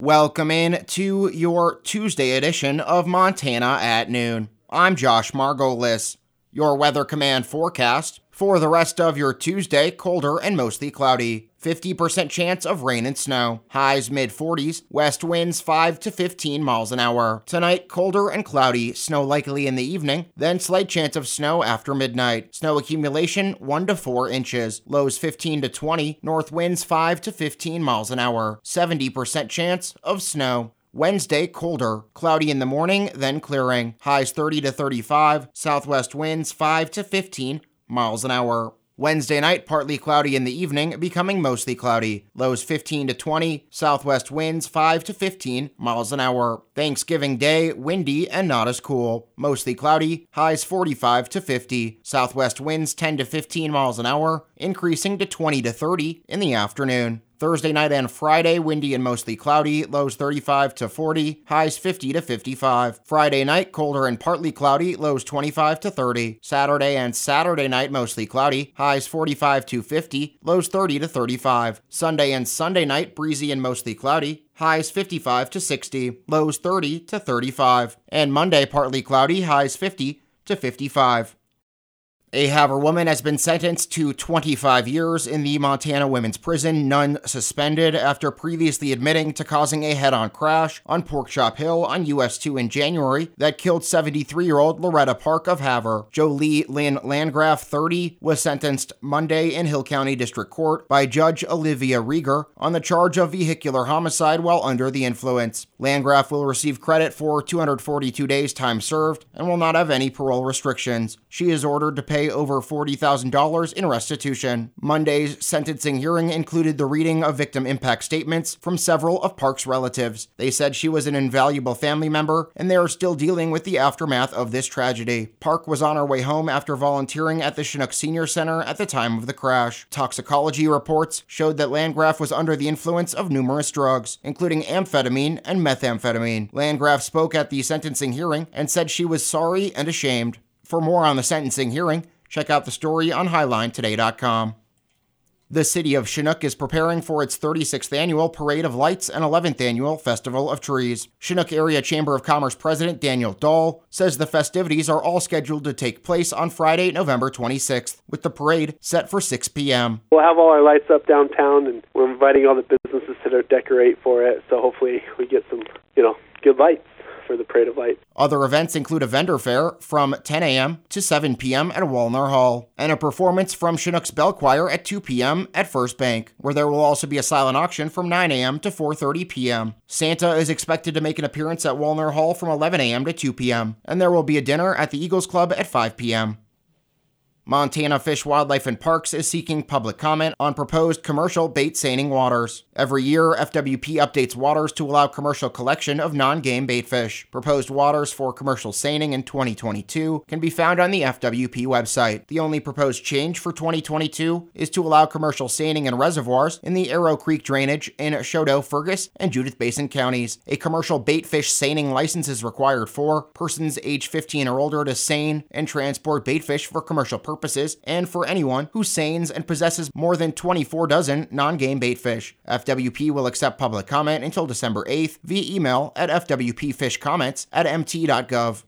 Welcome in to your Tuesday edition of Montana at Noon. I'm Josh Margolis. Your Weather Command forecast for the rest of your Tuesday, colder and mostly cloudy. 50% chance of rain and snow. Highs mid 40s, west winds 5 to 15 miles an hour. Tonight, colder and cloudy, snow likely in the evening, then slight chance of snow after midnight. Snow accumulation 1 to 4 inches. Lows 15 to 20, north winds 5 to 15 miles an hour. 70% chance of snow. Wednesday, colder, cloudy in the morning, then clearing. Highs 30 to 35, southwest winds 5 to 15 miles an hour. Wednesday night, partly cloudy in the evening, becoming mostly cloudy. Lows 15 to 20, southwest winds 5 to 15 miles an hour. Thanksgiving Day, windy and not as cool. Mostly cloudy, highs 45 to 50, southwest winds 10 to 15 miles an hour, increasing to 20 to 30 in the afternoon. Thursday night and Friday, windy and mostly cloudy, lows 35 to 40, highs 50 to 55. Friday night, colder and partly cloudy, lows 25 to 30. Saturday and Saturday night, mostly cloudy, highs 45 to 50, lows 30 to 35. Sunday and Sunday night, breezy and mostly cloudy, highs 55 to 60, lows 30 to 35. And Monday, partly cloudy, highs 50 to 55. A Havre woman has been sentenced to 25 years in the Montana Women's Prison, none suspended, after previously admitting to causing a head on crash on Porkchop Hill on US 2 in January that killed 73 year old Loretta Park of Havre. Jolie Lynn Landgraf, 30, was sentenced Monday in Hill County District Court by Judge Olivia Rieger on the charge of vehicular homicide while under the influence. Landgraf will receive credit for 242 days time served and will not have any parole restrictions. She is ordered to pay pay over $40,000 in restitution. Monday's sentencing hearing included the reading of victim impact statements from several of Park's relatives. They said she was an invaluable family member and they are still dealing with the aftermath of this tragedy. Park was on her way home after volunteering at the Chinook Senior Center at the time of the crash. Toxicology reports showed that Landgraf was under the influence of numerous drugs, including amphetamine and methamphetamine. Landgraf spoke at the sentencing hearing and said she was sorry and ashamed. For more on the sentencing hearing, check out the story on HighlineToday.com. The city of Chinook is preparing for its 36th annual Parade of Lights and 11th annual Festival of Trees. Chinook Area Chamber of Commerce President Daniel Dahl says the festivities are all scheduled to take place on Friday, November 26th, with the parade set for 6 p.m. We'll have all our lights up downtown, and we're inviting all the businesses to decorate for it, so hopefully we get some, you know, good lights for the Parade of Lights. Other events include a vendor fair from 10 a.m. to 7 p.m. at Walner Hall, and a performance from Chinook's Bell Choir at 2 p.m. at First Bank, where there will also be a silent auction from 9 a.m. to 4:30 p.m. Santa is expected to make an appearance at Walner Hall from 11 a.m. to 2 p.m., and there will be a dinner at the Eagles Club at 5 p.m. Montana Fish, Wildlife, and Parks is seeking public comment on proposed commercial bait seining waters. Every year, FWP updates waters to allow commercial collection of non game bait fish. Proposed waters for commercial seining in 2022 can be found on the FWP website. The only proposed change for 2022 is to allow commercial seining in reservoirs in the Arrow Creek drainage in Chouteau, Fergus, and Judith Basin counties. A commercial bait fish seining license is required for persons age 15 or older to seine and transport bait fish for commercial purposes purposes and for anyone who seines and possesses more than 24 dozen non game bait fish. FWP will accept public comment until December 8th via email at fwpfishcomments at mt.gov.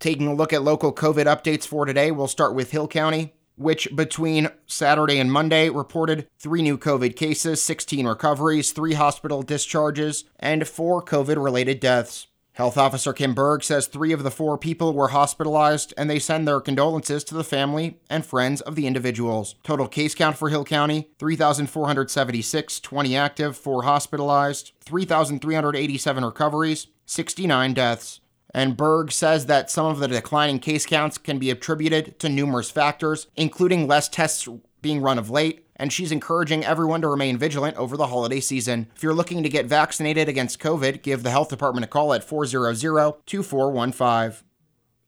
Taking a look at local COVID updates for today, we'll start with Hill County which between Saturday and Monday reported three new COVID cases, 16 recoveries, three hospital discharges, and four COVID related deaths. Health Officer Kim Berg says three of the four people were hospitalized and they send their condolences to the family and friends of the individuals. Total case count for Hill County 3,476, 20 active, 4 hospitalized, 3,387 recoveries, 69 deaths. And Berg says that some of the declining case counts can be attributed to numerous factors, including less tests being run of late, and she's encouraging everyone to remain vigilant over the holiday season. If you're looking to get vaccinated against COVID, give the health department a call at 400 2415.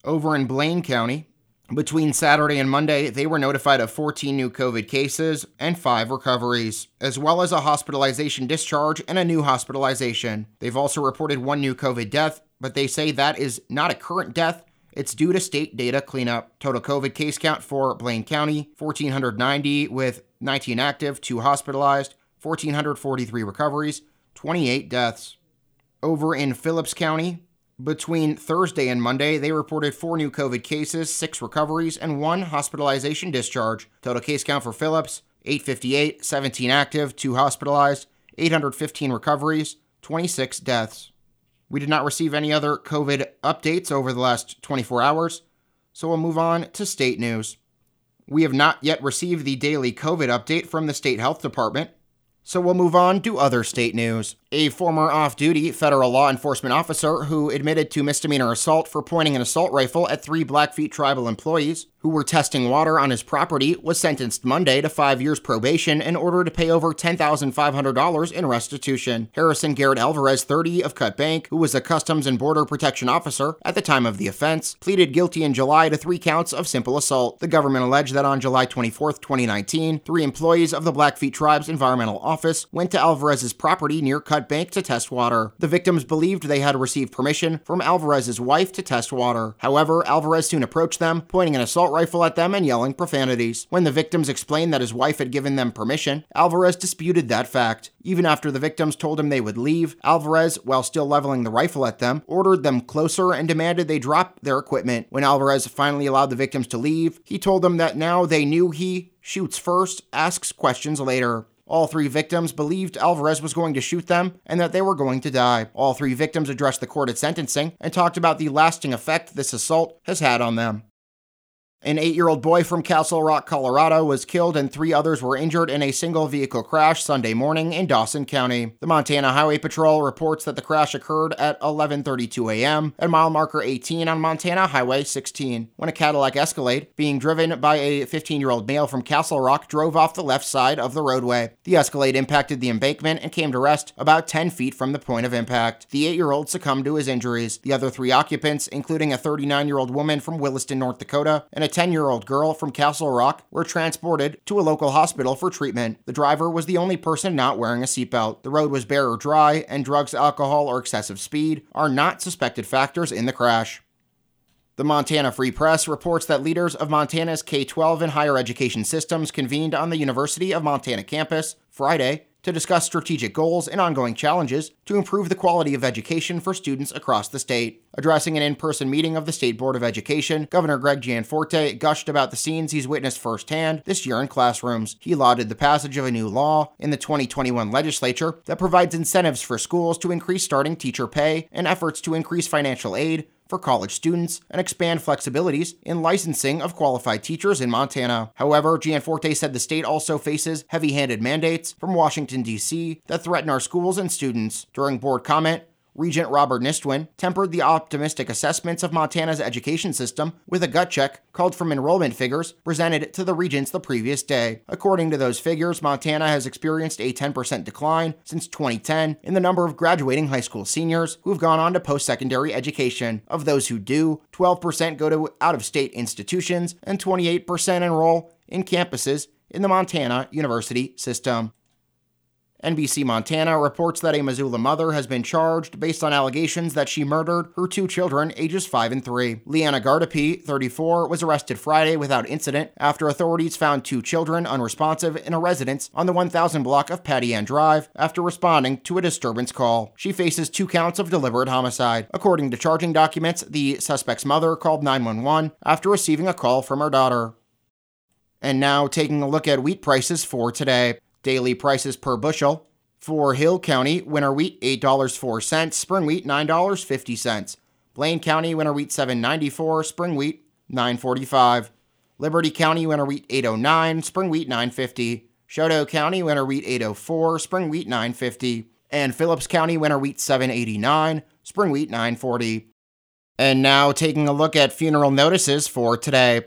Over in Blaine County, between Saturday and Monday, they were notified of 14 new COVID cases and 5 recoveries, as well as a hospitalization discharge and a new hospitalization. They've also reported one new COVID death, but they say that is not a current death it's due to state data cleanup. Total COVID case count for Blaine County 1,490 with 19 active, 2 hospitalized, 1,443 recoveries, 28 deaths. Over in Phillips County, between Thursday and Monday, they reported four new COVID cases, six recoveries, and one hospitalization discharge. Total case count for Phillips 858, 17 active, 2 hospitalized, 815 recoveries, 26 deaths. We did not receive any other COVID updates over the last 24 hours, so we'll move on to state news. We have not yet received the daily COVID update from the state health department, so we'll move on to other state news. A former off duty federal law enforcement officer who admitted to misdemeanor assault for pointing an assault rifle at three Blackfeet tribal employees who were testing water on his property was sentenced Monday to five years probation in order to pay over $10,500 in restitution. Harrison Garrett Alvarez, 30 of Cut Bank, who was a Customs and Border Protection officer at the time of the offense, pleaded guilty in July to three counts of simple assault. The government alleged that on July 24, 2019, three employees of the Blackfeet Tribe's Environmental Office went to Alvarez's property near Cut Bank to test water. The victims believed they had received permission from Alvarez's wife to test water. However, Alvarez soon approached them, pointing an assault rifle at them and yelling profanities. When the victims explained that his wife had given them permission, Alvarez disputed that fact. Even after the victims told him they would leave, Alvarez, while still leveling the rifle at them, ordered them closer and demanded they drop their equipment. When Alvarez finally allowed the victims to leave, he told them that now they knew he shoots first, asks questions later. All three victims believed Alvarez was going to shoot them and that they were going to die. All three victims addressed the court at sentencing and talked about the lasting effect this assault has had on them. An eight year old boy from Castle Rock, Colorado was killed and three others were injured in a single vehicle crash Sunday morning in Dawson County. The Montana Highway Patrol reports that the crash occurred at 11:32 a.m. at mile marker 18 on Montana Highway 16 when a Cadillac Escalade being driven by a 15-year-old male from Castle Rock drove off the left side of the roadway. The Escalade impacted the embankment and came to rest about 10 feet from the point of impact. The 8-year-old succumbed to his injuries. The other 3 occupants, including a 39-year-old woman from Williston, North Dakota, and a 10 year old girl from Castle Rock were transported to a local hospital for treatment. The driver was the only person not wearing a seatbelt. The road was bare or dry, and drugs, alcohol, or excessive speed are not suspected factors in the crash. The Montana Free Press reports that leaders of Montana's K 12 and higher education systems convened on the University of Montana campus Friday to discuss strategic goals and ongoing challenges to improve the quality of education for students across the state. Addressing an in person meeting of the State Board of Education, Governor Greg Gianforte gushed about the scenes he's witnessed firsthand this year in classrooms. He lauded the passage of a new law in the 2021 legislature that provides incentives for schools to increase starting teacher pay and efforts to increase financial aid for college students and expand flexibilities in licensing of qualified teachers in Montana. However, Gianforte said the state also faces heavy handed mandates from Washington, D.C. that threaten our schools and students. During board comment, Regent Robert Nystuen, tempered the optimistic assessments of Montana's education system with a gut check called from enrollment figures presented to the regents the previous day. According to those figures, Montana has experienced a 10% decline since 2010 in the number of graduating high school seniors who have gone on to post secondary education. Of those who do, 12% go to out of state institutions and 28% enroll in campuses in the Montana University system. NBC Montana reports that a Missoula mother has been charged based on allegations that she murdered her two children, ages 5 and 3. Leanna Gardipee, 34, was arrested Friday without incident after authorities found two children unresponsive in a residence on the 1000 block of Patty Ann Drive after responding to a disturbance call. She faces two counts of deliberate homicide. According to charging documents, the suspect's mother called 911 after receiving a call from her daughter. And now taking a look at wheat prices for today. Daily prices per bushel. For Hill County, winter wheat $8.04, spring wheat $9.50. Blaine County, winter wheat 7.94, spring wheat 9.45. Liberty County, winter wheat 809, spring wheat 950. Chouteau County, winter wheat 804, spring wheat 950. And Phillips County, winter wheat 789, spring wheat 940. And now taking a look at funeral notices for today.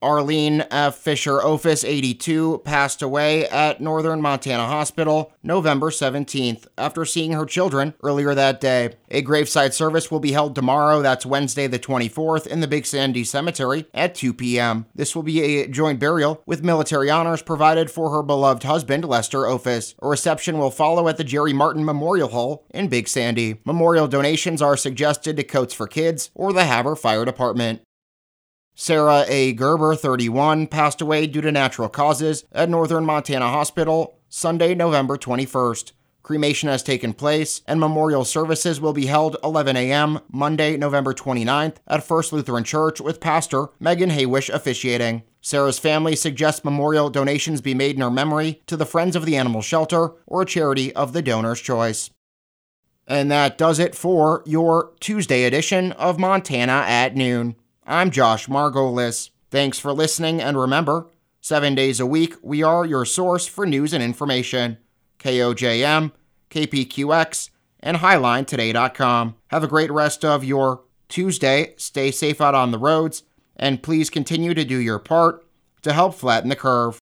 Arlene F. Fisher Office, 82, passed away at Northern Montana Hospital November 17th after seeing her children earlier that day. A graveside service will be held tomorrow, that's Wednesday the 24th, in the Big Sandy Cemetery at 2 p.m. This will be a joint burial with military honors provided for her beloved husband, Lester Office. A reception will follow at the Jerry Martin Memorial Hall in Big Sandy. Memorial donations are suggested to Coats for Kids or the Havre Fire Department. Sarah A. Gerber, 31, passed away due to natural causes at Northern Montana Hospital Sunday, November 21st. Cremation has taken place, and memorial services will be held 11 a.m. Monday, November 29th at First Lutheran Church with Pastor Megan Haywish officiating. Sarah's family suggests memorial donations be made in her memory to the Friends of the Animal Shelter or a charity of the donor's choice. And that does it for your Tuesday edition of Montana at Noon. I'm Josh Margolis. Thanks for listening, and remember, seven days a week, we are your source for news and information. KOJM, KPQX, and HighlineToday.com. Have a great rest of your Tuesday. Stay safe out on the roads, and please continue to do your part to help flatten the curve.